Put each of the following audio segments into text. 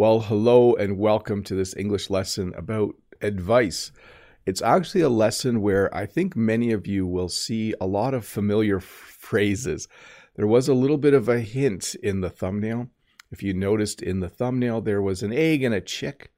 Well, hello and welcome to this English lesson about advice. It's actually a lesson where I think many of you will see a lot of familiar phrases. There was a little bit of a hint in the thumbnail. If you noticed in the thumbnail, there was an egg and a chick.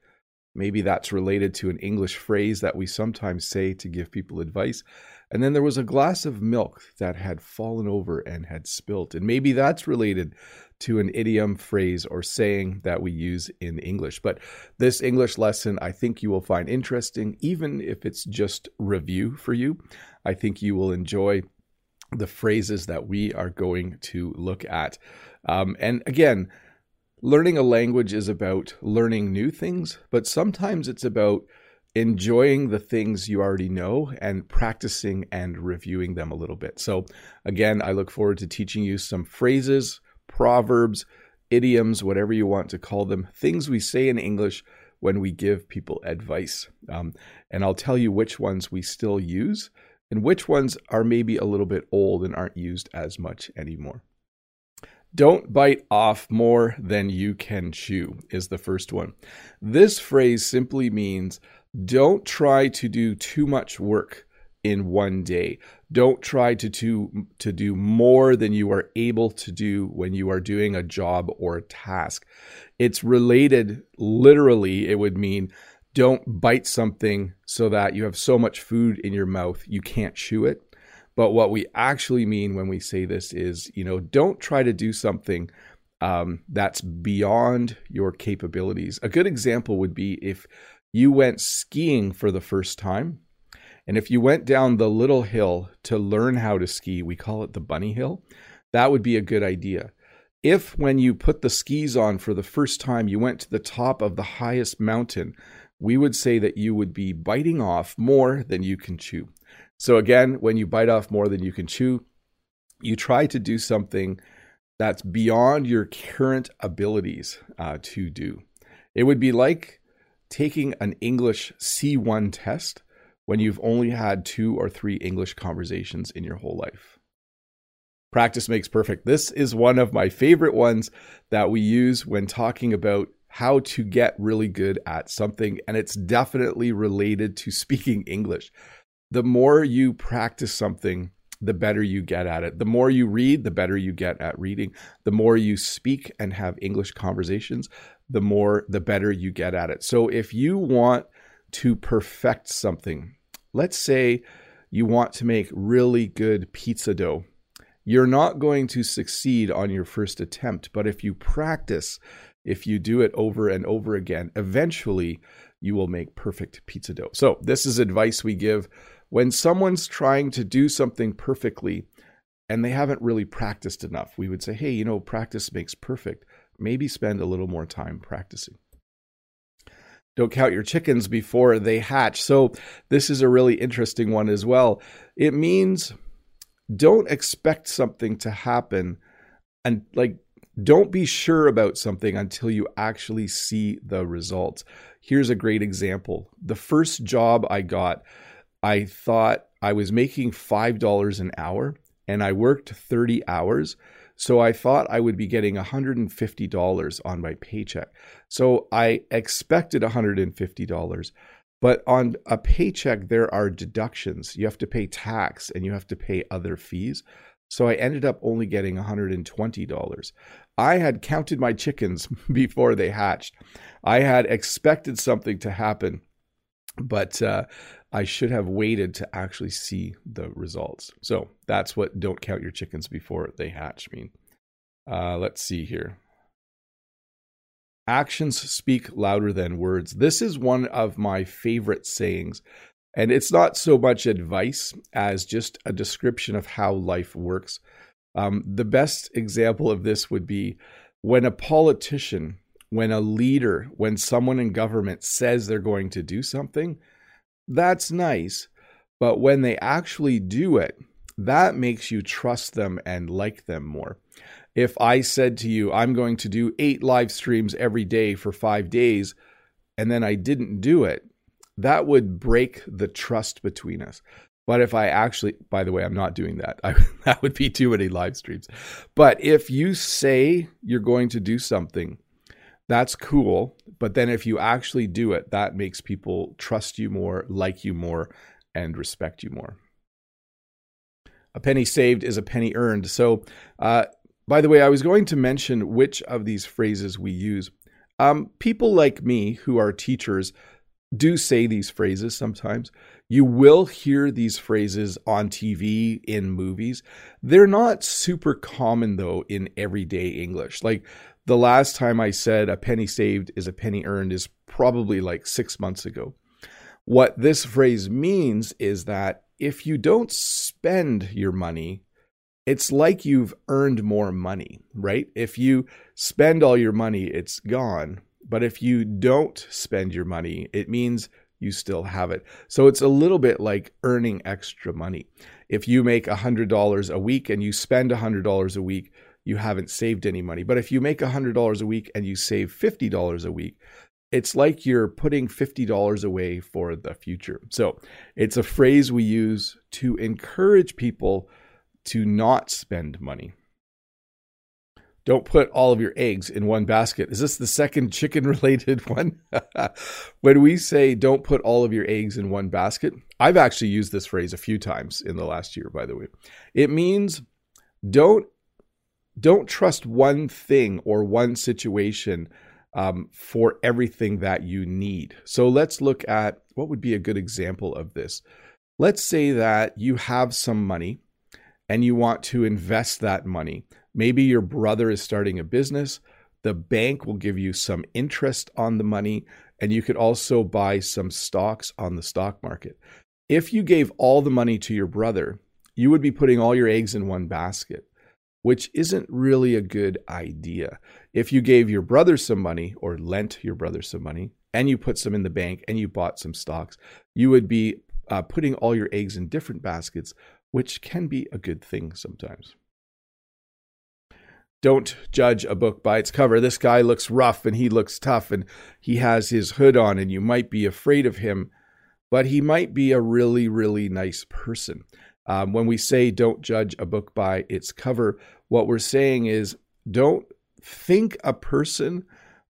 Maybe that's related to an English phrase that we sometimes say to give people advice. And then there was a glass of milk that had fallen over and had spilt. And maybe that's related to an idiom, phrase, or saying that we use in English. But this English lesson, I think you will find interesting, even if it's just review for you. I think you will enjoy the phrases that we are going to look at. Um, and again, learning a language is about learning new things, but sometimes it's about enjoying the things you already know and practicing and reviewing them a little bit. So, again, I look forward to teaching you some phrases, proverbs, idioms, whatever you want to call them, things we say in English when we give people advice. Um, and I'll tell you which ones we still use and which ones are maybe a little bit old and aren't used as much anymore. Don't bite off more than you can chew is the first one. This phrase simply means don't try to do too much work in one day. Don't try to do, to do more than you are able to do when you are doing a job or a task. It's related, literally, it would mean don't bite something so that you have so much food in your mouth you can't chew it. But what we actually mean when we say this is, you know, don't try to do something um, that's beyond your capabilities. A good example would be if you went skiing for the first time. And if you went down the little hill to learn how to ski, we call it the bunny hill, that would be a good idea. If when you put the skis on for the first time, you went to the top of the highest mountain, we would say that you would be biting off more than you can chew. So, again, when you bite off more than you can chew, you try to do something that's beyond your current abilities uh, to do. It would be like taking an English C1 test when you've only had two or three English conversations in your whole life. Practice makes perfect. This is one of my favorite ones that we use when talking about how to get really good at something, and it's definitely related to speaking English. The more you practice something, the better you get at it. The more you read, the better you get at reading. The more you speak and have English conversations, the more, the better you get at it. So if you want to perfect something, let's say you want to make really good pizza dough. You're not going to succeed on your first attempt, but if you practice, if you do it over and over again, eventually you will make perfect pizza dough. So, this is advice we give when someone's trying to do something perfectly and they haven't really practiced enough. We would say, hey, you know, practice makes perfect maybe spend a little more time practicing. Don't count your chickens before they hatch. So, this is a really interesting one as well. It means don't expect something to happen and like don't be sure about something until you actually see the results. Here's a great example. The first job I got, I thought I was making $5 an hour and I worked 30 hours. So I thought I would be getting $150 on my paycheck. So I expected $150. But on a paycheck, there are deductions. You have to pay tax and you have to pay other fees. So I ended up only getting $120. I had counted my chickens before they hatched. I had expected something to happen, but uh, I should have waited to actually see the results. So that's what don't count your chickens before they hatch mean. Uh, let's see here. Actions speak louder than words. This is one of my favorite sayings. And it's not so much advice as just a description of how life works. Um, the best example of this would be when a politician, when a leader, when someone in government says they're going to do something, that's nice. But when they actually do it, that makes you trust them and like them more. If I said to you, I'm going to do eight live streams every day for five days, and then I didn't do it, that would break the trust between us. But if I actually, by the way, I'm not doing that. I, that would be too many live streams. But if you say you're going to do something, That's cool. But then if you actually do it, that makes people trust you more, like you more, and respect you more. A penny saved is a penny earned. So, uh, by the way, I was going to mention which of these phrases we use. Um, people like me who are teachers do say these phrases sometimes. You will hear these phrases on TV, in movies. They're not super common, though, in everyday English. Like the last time I said a penny saved is a penny earned is probably like six months ago. What this phrase means is that if you don't spend your money, it's like you've earned more money, right? If you spend all your money, it's gone. But if you don't spend your money, it means you still have it. So it's a little bit like earning extra money. If you make $100 a week and you spend $100 a week, you haven't saved any money. But if you make $100 a week and you save $50 a week, it's like you're putting $50 away for the future. So it's a phrase we use to encourage people to not spend money. Don't put all of your eggs in one basket. Is this the second chicken related one? when we say don't put all of your eggs in one basket, I've actually used this phrase a few times in the last year, by the way. It means don't don't trust one thing or one situation um, for everything that you need. So let's look at what would be a good example of this. Let's say that you have some money and you want to invest that money. Maybe your brother is starting a business. The bank will give you some interest on the money, and you could also buy some stocks on the stock market. If you gave all the money to your brother, you would be putting all your eggs in one basket which isn't really a good idea. If you gave your brother some money or lent your brother some money and you put some in the bank and you bought some stocks, you would be uh, putting all your eggs in different baskets, which can be a good thing sometimes. Don't judge a book by its cover. This guy looks rough and he looks tough and he has his hood on and you might be afraid of him, but he might be a really, really nice person. Um, when we say don't judge a book by its cover, what we're saying is don't think a person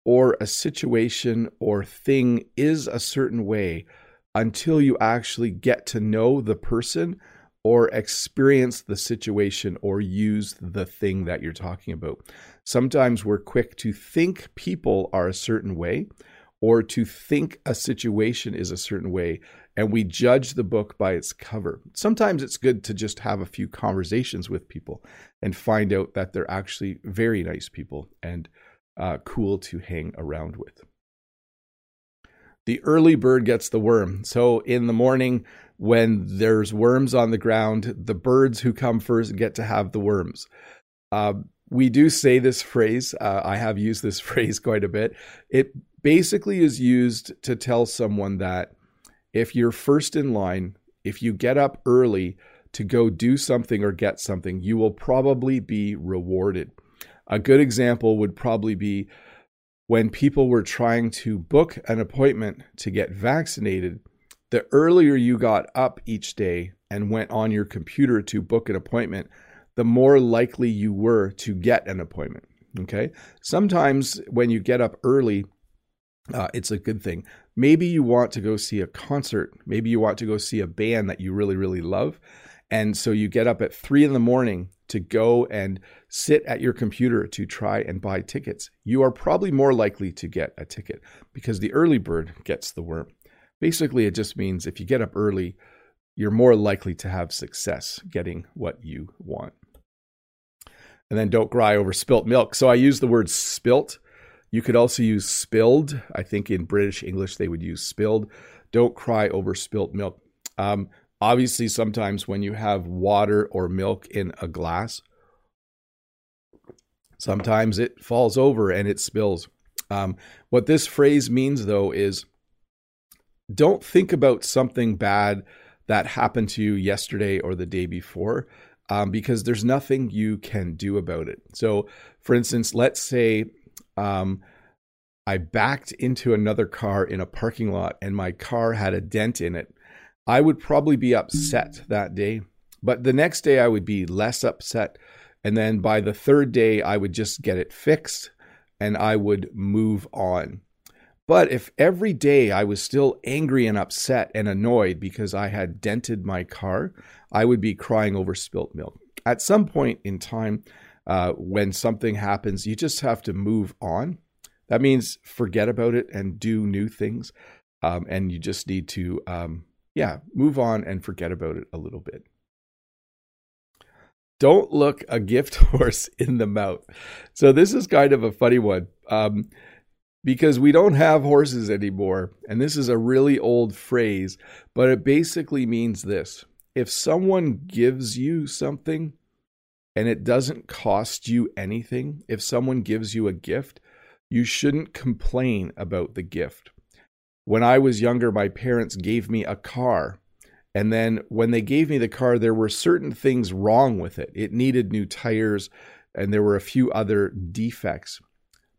or a situation or thing is a certain way until you actually get to know the person or experience the situation or use the thing that you're talking about. Sometimes we're quick to think people are a certain way or to think a situation is a certain way and we judge the book by its cover. Sometimes it's good to just have a few conversations with people and find out that they're actually very nice people and uh, cool to hang around with. The early bird gets the worm. So in the morning, when there's worms on the ground, the birds who come first get to have the worms. Uh, we do say this phrase. Uh, I have used this phrase quite a bit. It basically is used to tell someone that if you're first in line, if you get up early to go do something or get something, you will probably be rewarded. A good example would probably be when people were trying to book an appointment to get vaccinated. The earlier you got up each day and went on your computer to book an appointment, the more likely you were to get an appointment. Okay. Sometimes when you get up early, uh, it's a good thing. Maybe you want to go see a concert. Maybe you want to go see a band that you really, really love. And so you get up at three in the morning to go and sit at your computer to try and buy tickets. You are probably more likely to get a ticket because the early bird gets the worm. Basically, it just means if you get up early, you're more likely to have success getting what you want. And then don't cry over spilt milk. So I use the word spilt you could also use spilled. I think in British English they would use spilled. Don't cry over spilt milk. Um, obviously, sometimes when you have water or milk in a glass, sometimes it falls over and it spills. Um, what this phrase means, though, is don't think about something bad that happened to you yesterday or the day before. Um, because there's nothing you can do about it. So, for instance, let's say um, I backed into another car in a parking lot and my car had a dent in it. I would probably be upset that day, but the next day I would be less upset. And then by the third day, I would just get it fixed and I would move on. But if every day I was still angry and upset and annoyed because I had dented my car, I would be crying over spilt milk. At some point in time, uh, when something happens, you just have to move on. That means forget about it and do new things. Um, and you just need to, um, yeah, move on and forget about it a little bit. Don't look a gift horse in the mouth. So, this is kind of a funny one. Um, because we don't have horses anymore. And this is a really old phrase, but it basically means this if someone gives you something and it doesn't cost you anything, if someone gives you a gift, you shouldn't complain about the gift. When I was younger, my parents gave me a car. And then when they gave me the car, there were certain things wrong with it. It needed new tires, and there were a few other defects.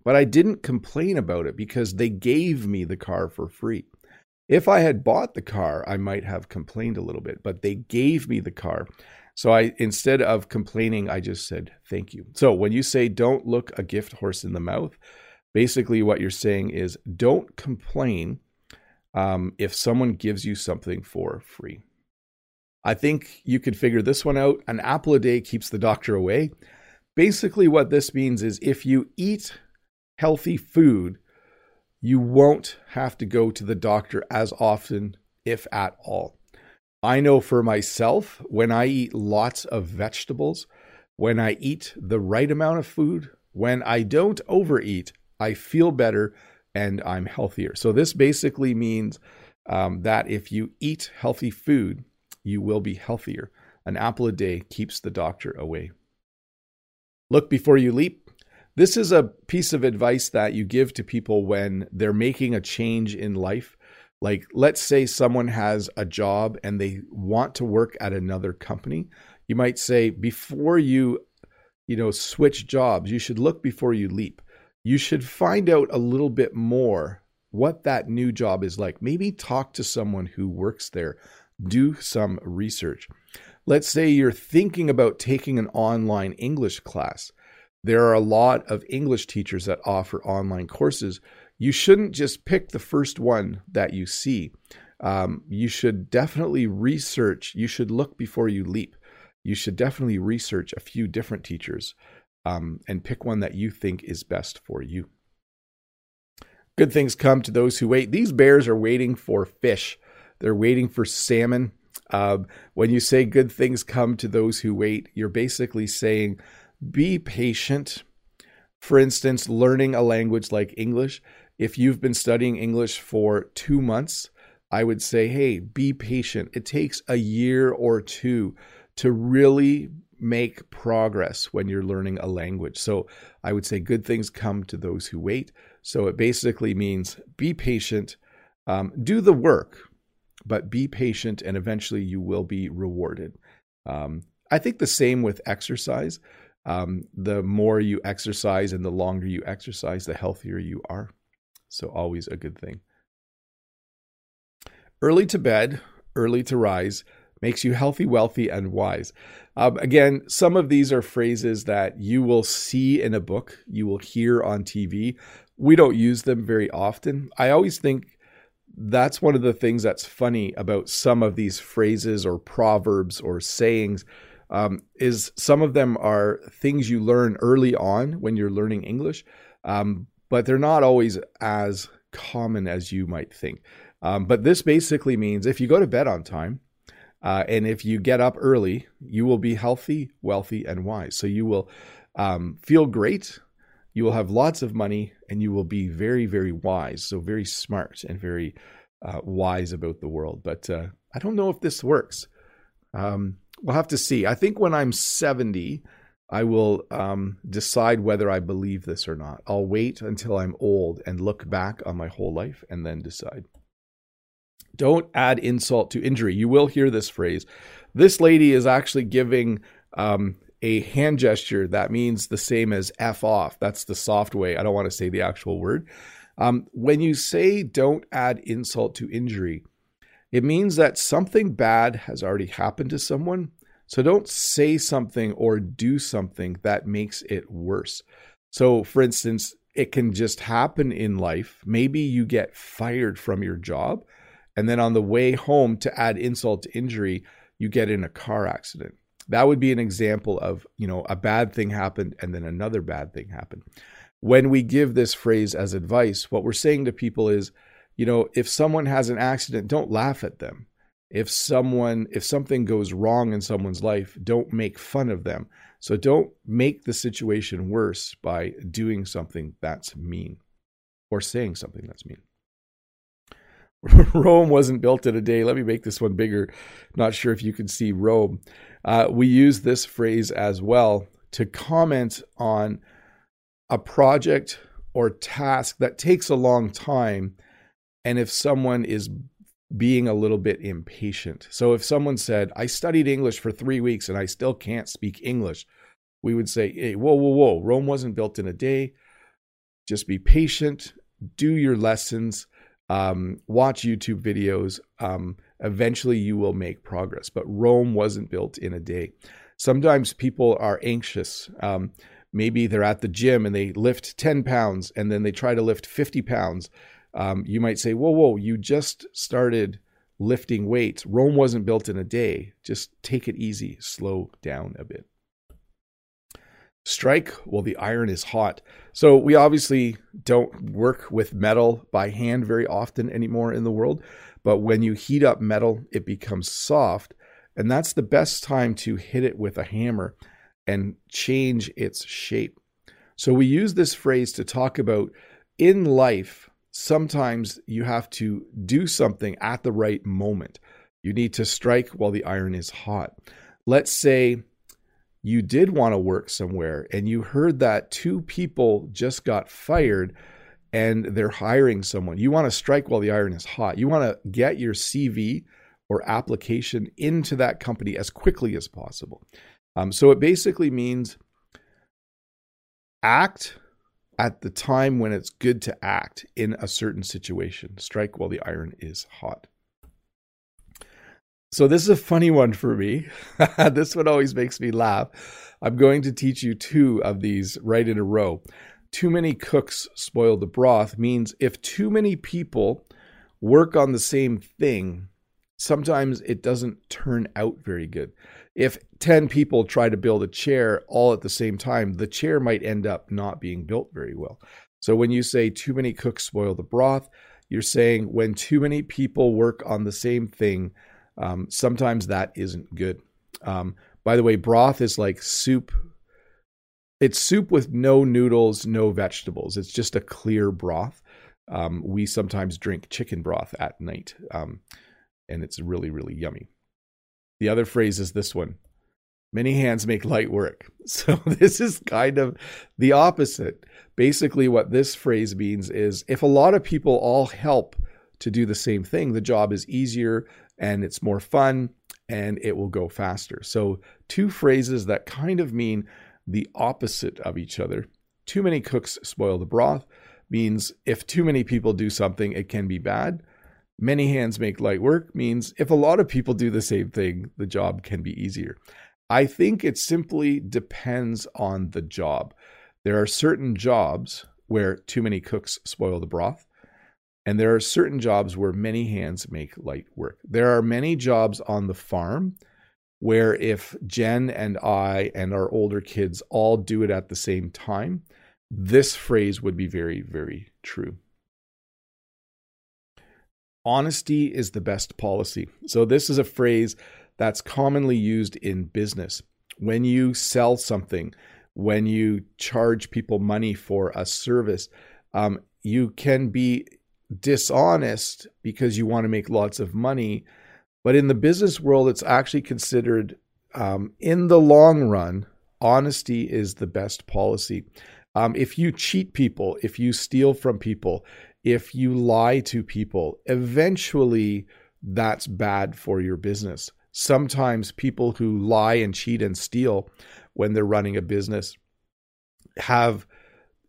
But I didn't complain about it because they gave me the car for free. If I had bought the car, I might have complained a little bit, but they gave me the car. So I instead of complaining, I just said thank you. So when you say don't look a gift horse in the mouth, basically what you're saying is don't complain um, if someone gives you something for free. I think you could figure this one out. An apple a day keeps the doctor away. Basically, what this means is if you eat healthy food, you won't have to go to the doctor as often, if at all. I know for myself, when I eat lots of vegetables, when I eat the right amount of food, when I don't overeat, I feel better and I'm healthier. So, this basically means um, that if you eat healthy food, you will be healthier. An apple a day keeps the doctor away. Look before you leap. This is a piece of advice that you give to people when they're making a change in life. Like, let's say someone has a job and they want to work at another company. You might say, before you, you know, switch jobs, you should look before you leap. You should find out a little bit more what that new job is like. Maybe talk to someone who works there, do some research. Let's say you're thinking about taking an online English class. There are a lot of English teachers that offer online courses. You shouldn't just pick the first one that you see. Um, you should definitely research. You should look before you leap. You should definitely research a few different teachers um, and pick one that you think is best for you. Good things come to those who wait. These bears are waiting for fish. They're waiting for salmon. Uh, when you say good things come to those who wait, you're basically saying be patient. For instance, learning a language like English, if you've been studying English for two months, I would say, hey, be patient. It takes a year or two to really make progress when you're learning a language. So I would say good things come to those who wait. So it basically means be patient, um, do the work, but be patient, and eventually you will be rewarded. Um, I think the same with exercise um, the more you exercise and the longer you exercise, the healthier you are. So, always a good thing. Early to bed, early to rise makes you healthy, wealthy, and wise. Um, again, some of these are phrases that you will see in a book, you will hear on TV. We don't use them very often. I always think that's one of the things that's funny about some of these phrases or proverbs or sayings um, is some of them are things you learn early on when you're learning English, um, but they're not always as common as you might think. Um, but this basically means if you go to bed on time uh, and if you get up early, you will be healthy, wealthy, and wise. So you will um, feel great. You will have lots of money and you will be very, very wise. So, very smart and very uh, wise about the world. But uh, I don't know if this works. Um, we'll have to see. I think when I'm 70, I will um, decide whether I believe this or not. I'll wait until I'm old and look back on my whole life and then decide. Don't add insult to injury. You will hear this phrase. This lady is actually giving um, a hand gesture that means the same as F off. That's the soft way. I don't want to say the actual word. Um, when you say don't add insult to injury, it means that something bad has already happened to someone. So don't say something or do something that makes it worse. So, for instance, it can just happen in life. Maybe you get fired from your job, and then on the way home, to add insult to injury, you get in a car accident. That would be an example of, you know, a bad thing happened and then another bad thing happened. When we give this phrase as advice, what we're saying to people is, you know, if someone has an accident, don't laugh at them. If someone if something goes wrong in someone's life, don't make fun of them. So don't make the situation worse by doing something that's mean or saying something that's mean. Rome wasn't built in a day. Let me make this one bigger. Not sure if you can see Rome. Uh, we use this phrase as well to comment on a project or task that takes a long time. And if someone is being a little bit impatient. So if someone said, I studied English for three weeks and I still can't speak English, we would say, hey, whoa, whoa, whoa, Rome wasn't built in a day. Just be patient, do your lessons um, watch YouTube videos. Um, eventually, you will make progress. But Rome wasn't built in a day. Sometimes people are anxious. Um, maybe they're at the gym and they lift 10 pounds and then they try to lift 50 pounds. Um, you might say, Whoa, whoa, you just started lifting weights. Rome wasn't built in a day. Just take it easy, slow down a bit strike while the iron is hot. So we obviously don't work with metal by hand very often anymore in the world, but when you heat up metal, it becomes soft, and that's the best time to hit it with a hammer and change its shape. So we use this phrase to talk about in life, sometimes you have to do something at the right moment. You need to strike while the iron is hot. Let's say you did want to work somewhere and you heard that two people just got fired and they're hiring someone, you want to strike while the iron is hot. You want to get your CV or application into that company as quickly as possible. Um, so it basically means act at the time when it's good to act in a certain situation. Strike while the iron is hot. So this is a funny one for me. this one always makes me laugh. I'm going to teach you two of these right in a row. Too many cooks spoil the broth means if too many people work on the same thing, sometimes it doesn't turn out very good. If 10 people try to build a chair all at the same time, the chair might end up not being built very well. So when you say too many cooks spoil the broth, you're saying when too many people work on the same thing, um, sometimes that isn't good. Um, by the way, broth is like soup. It's soup with no noodles, no vegetables. It's just a clear broth. Um, we sometimes drink chicken broth at night, um, and it's really, really yummy. The other phrase is this one many hands make light work. So this is kind of the opposite. Basically, what this phrase means is if a lot of people all help to do the same thing, the job is easier, and it's more fun and it will go faster. So, two phrases that kind of mean the opposite of each other. Too many cooks spoil the broth means if too many people do something, it can be bad. Many hands make light work means if a lot of people do the same thing, the job can be easier. I think it simply depends on the job. There are certain jobs where too many cooks spoil the broth. And there are certain jobs where many hands make light work. There are many jobs on the farm where if Jen and I and our older kids all do it at the same time, this phrase would be very, very true. Honesty is the best policy. So, this is a phrase that's commonly used in business. When you sell something, when you charge people money for a service, um, you can be dishonest because you want to make lots of money. But in the business world, it's actually considered, um, in the long run, honesty is the best policy. Um, if you cheat people, if you steal from people, if you lie to people, eventually that's bad for your business. Sometimes people who lie and cheat and steal when they're running a business have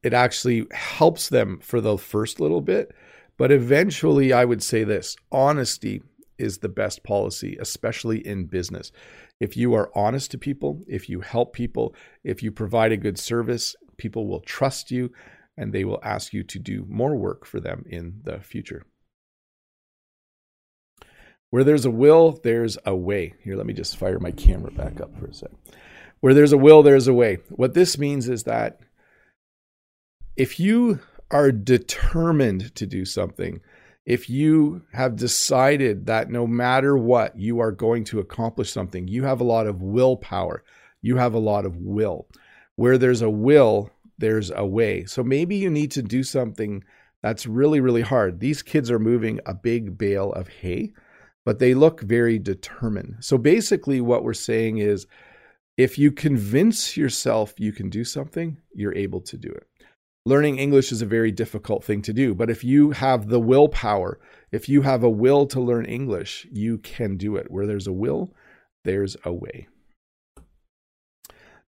it actually helps them for the first little bit but eventually, I would say this honesty is the best policy, especially in business. If you are honest to people, if you help people, if you provide a good service, people will trust you and they will ask you to do more work for them in the future. Where there's a will, there's a way. Here, let me just fire my camera back up for a sec. Where there's a will, there's a way. What this means is that if you are determined to do something, if you have decided that no matter what, you are going to accomplish something, you have a lot of willpower, you have a lot of will. Where there's a will, there's a way. So maybe you need to do something that's really, really hard. These kids are moving a big bale of hay, but they look very determined. So basically, what we're saying is if you convince yourself you can do something, you're able to do it. Learning English is a very difficult thing to do, but if you have the willpower, if you have a will to learn English, you can do it. Where there's a will, there's a way.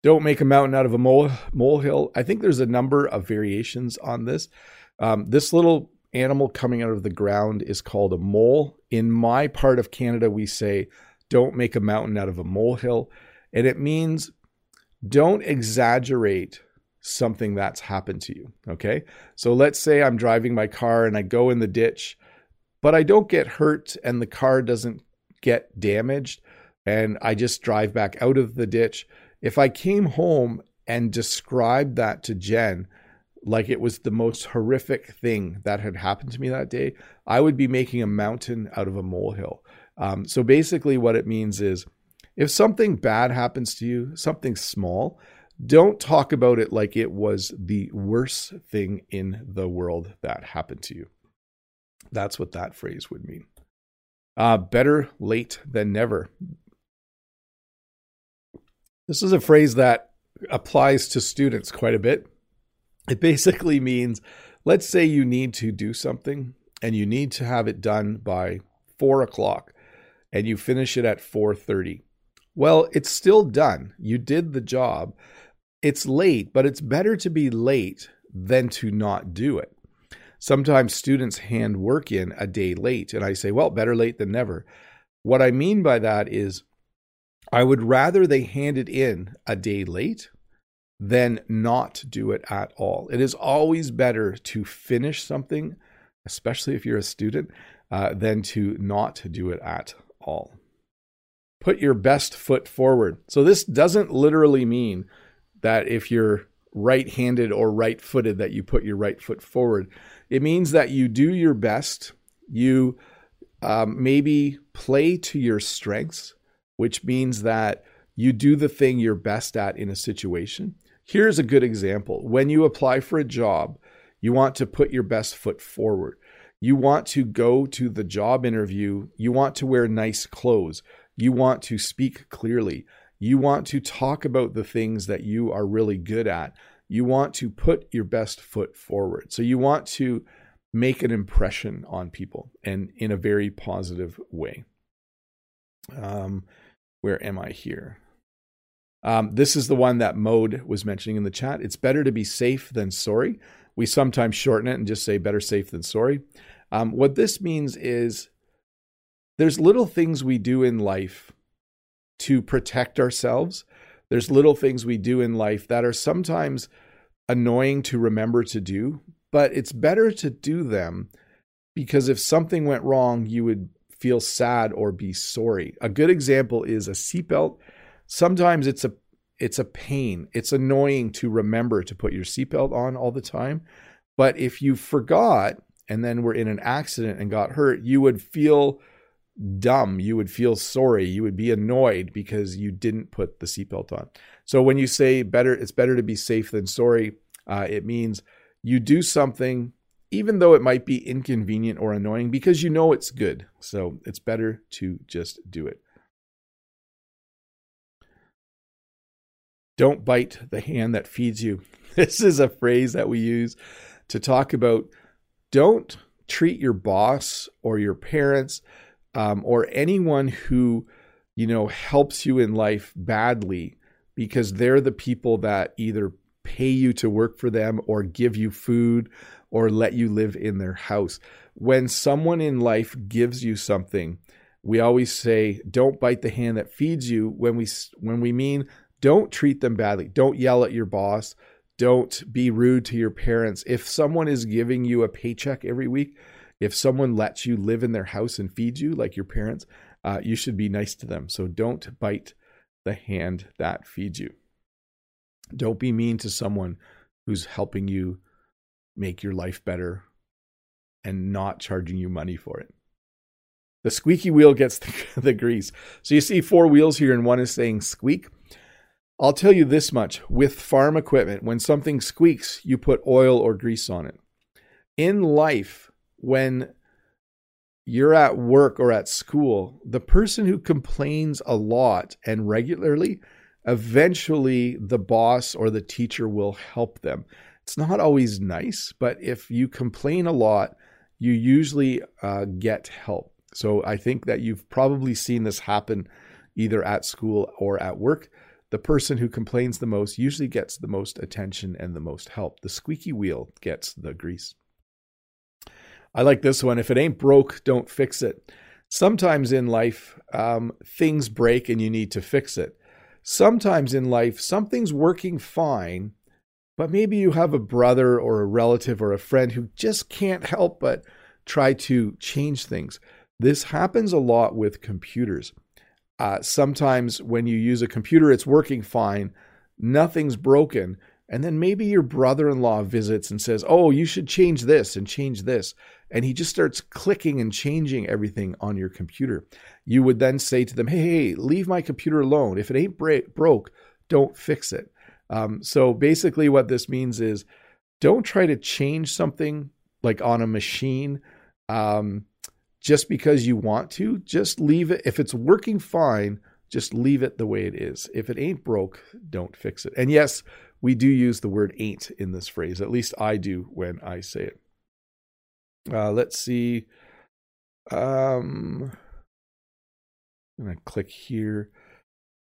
Don't make a mountain out of a mole, molehill. I think there's a number of variations on this. Um, this little animal coming out of the ground is called a mole. In my part of Canada, we say, don't make a mountain out of a molehill. And it means don't exaggerate something that's happened to you. Okay. So let's say I'm driving my car and I go in the ditch, but I don't get hurt and the car doesn't get damaged and I just drive back out of the ditch. If I came home and described that to Jen like it was the most horrific thing that had happened to me that day, I would be making a mountain out of a molehill. Um, so basically, what it means is if something bad happens to you, something small, don't talk about it like it was the worst thing in the world that happened to you. That's what that phrase would mean. Uh, better late than never. This is a phrase that applies to students quite a bit. It basically means let's say you need to do something and you need to have it done by four o'clock and you finish it at 4.30 well it's still done. You did the job. It's late but it's better to be late than to not do it. Sometimes students hand work in a day late and i say well better late than never. What i mean by that is I would rather they hand it in a day late than not do it at all. It is always better to finish something, especially if you're a student, uh, than to not do it at all. Put your best foot forward. So, this doesn't literally mean that if you're right handed or right footed, that you put your right foot forward. It means that you do your best. You um, maybe play to your strengths which means that you do the thing you're best at in a situation. Here's a good example. When you apply for a job, you want to put your best foot forward. You want to go to the job interview. You want to wear nice clothes. You want to speak clearly. You want to talk about the things that you are really good at. You want to put your best foot forward. So you want to make an impression on people and in a very positive way. Um, where am I here? Um, this is the one that Mode was mentioning in the chat. It's better to be safe than sorry. We sometimes shorten it and just say better safe than sorry. Um, what this means is there's little things we do in life to protect ourselves. There's little things we do in life that are sometimes annoying to remember to do, but it's better to do them because if something went wrong, you would feel sad or be sorry. A good example is a seatbelt. Sometimes it's a it's a pain. It's annoying to remember to put your seatbelt on all the time. But if you forgot and then were in an accident and got hurt, you would feel dumb. You would feel sorry. You would be annoyed because you didn't put the seatbelt on. So when you say better, it's better to be safe than sorry, uh, it means you do something even though it might be inconvenient or annoying because you know it's good. So it's better to just do it. Don't bite the hand that feeds you. This is a phrase that we use to talk about don't treat your boss or your parents um, or anyone who you know helps you in life badly because they're the people that either pay you to work for them or give you food or let you live in their house. When someone in life gives you something, we always say don't bite the hand that feeds you when we when we mean don't treat them badly. Don't yell at your boss. Don't be rude to your parents. If someone is giving you a paycheck every week, if someone lets you live in their house and feed you like your parents, uh, you should be nice to them. So don't bite the hand that feeds you. Don't be mean to someone who's helping you make your life better and not charging you money for it. The squeaky wheel gets the, the grease. So you see four wheels here, and one is saying squeak. I'll tell you this much with farm equipment, when something squeaks, you put oil or grease on it. In life, when you're at work or at school, the person who complains a lot and regularly, eventually the boss or the teacher will help them. It's not always nice, but if you complain a lot, you usually uh, get help. So I think that you've probably seen this happen either at school or at work the person who complains the most usually gets the most attention and the most help. The squeaky wheel gets the grease. I like this one. If it ain't broke, don't fix it. Sometimes in life, um, things break and you need to fix it. Sometimes in life, something's working fine, but maybe you have a brother or a relative or a friend who just can't help but try to change things. This happens a lot with computers. Uh, sometimes when you use a computer, it's working fine, nothing's broken. And then maybe your brother in law visits and says, Oh, you should change this and change this. And he just starts clicking and changing everything on your computer. You would then say to them, Hey, hey leave my computer alone. If it ain't break, broke, don't fix it. Um, so basically, what this means is don't try to change something like on a machine. Um, just because you want to, just leave it. If it's working fine, just leave it the way it is. If it ain't broke, don't fix it. And yes, we do use the word ain't in this phrase. At least I do when I say it. Uh, let's see. Um, I'm going to click here.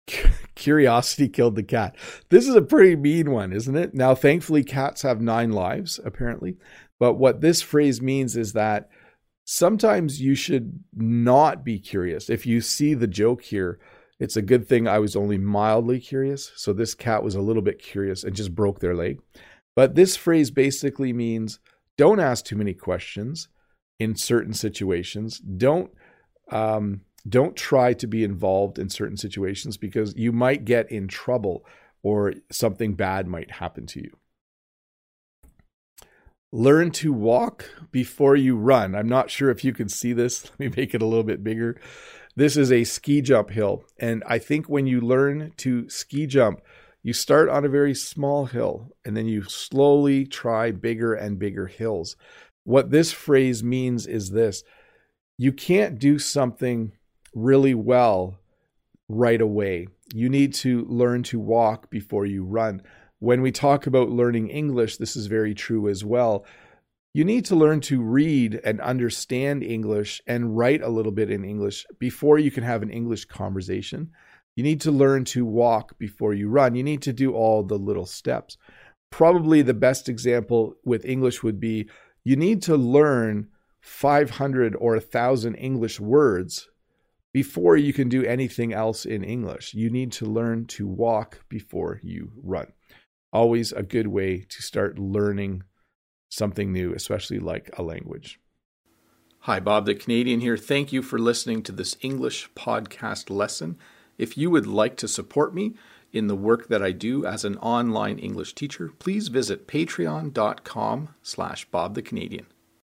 Curiosity killed the cat. This is a pretty mean one, isn't it? Now, thankfully, cats have nine lives, apparently. But what this phrase means is that sometimes you should not be curious. If you see the joke here, it's a good thing I was only mildly curious. So this cat was a little bit curious and just broke their leg. But this phrase basically means don't ask too many questions in certain situations. Don't um, don't try to be involved in certain situations because you might get in trouble or something bad might happen to you. Learn to walk before you run. I'm not sure if you can see this. Let me make it a little bit bigger. This is a ski jump hill. And I think when you learn to ski jump, you start on a very small hill and then you slowly try bigger and bigger hills. What this phrase means is this you can't do something really well right away. You need to learn to walk before you run. When we talk about learning English, this is very true as well. You need to learn to read and understand English and write a little bit in English before you can have an English conversation. You need to learn to walk before you run. You need to do all the little steps. Probably the best example with English would be you need to learn 500 or 1,000 English words before you can do anything else in English. You need to learn to walk before you run always a good way to start learning something new, especially like a language. Hi, Bob the Canadian here. Thank you for listening to this English podcast lesson. If you would like to support me in the work that I do as an online English teacher, please visit patreon.com slash Bob the Canadian.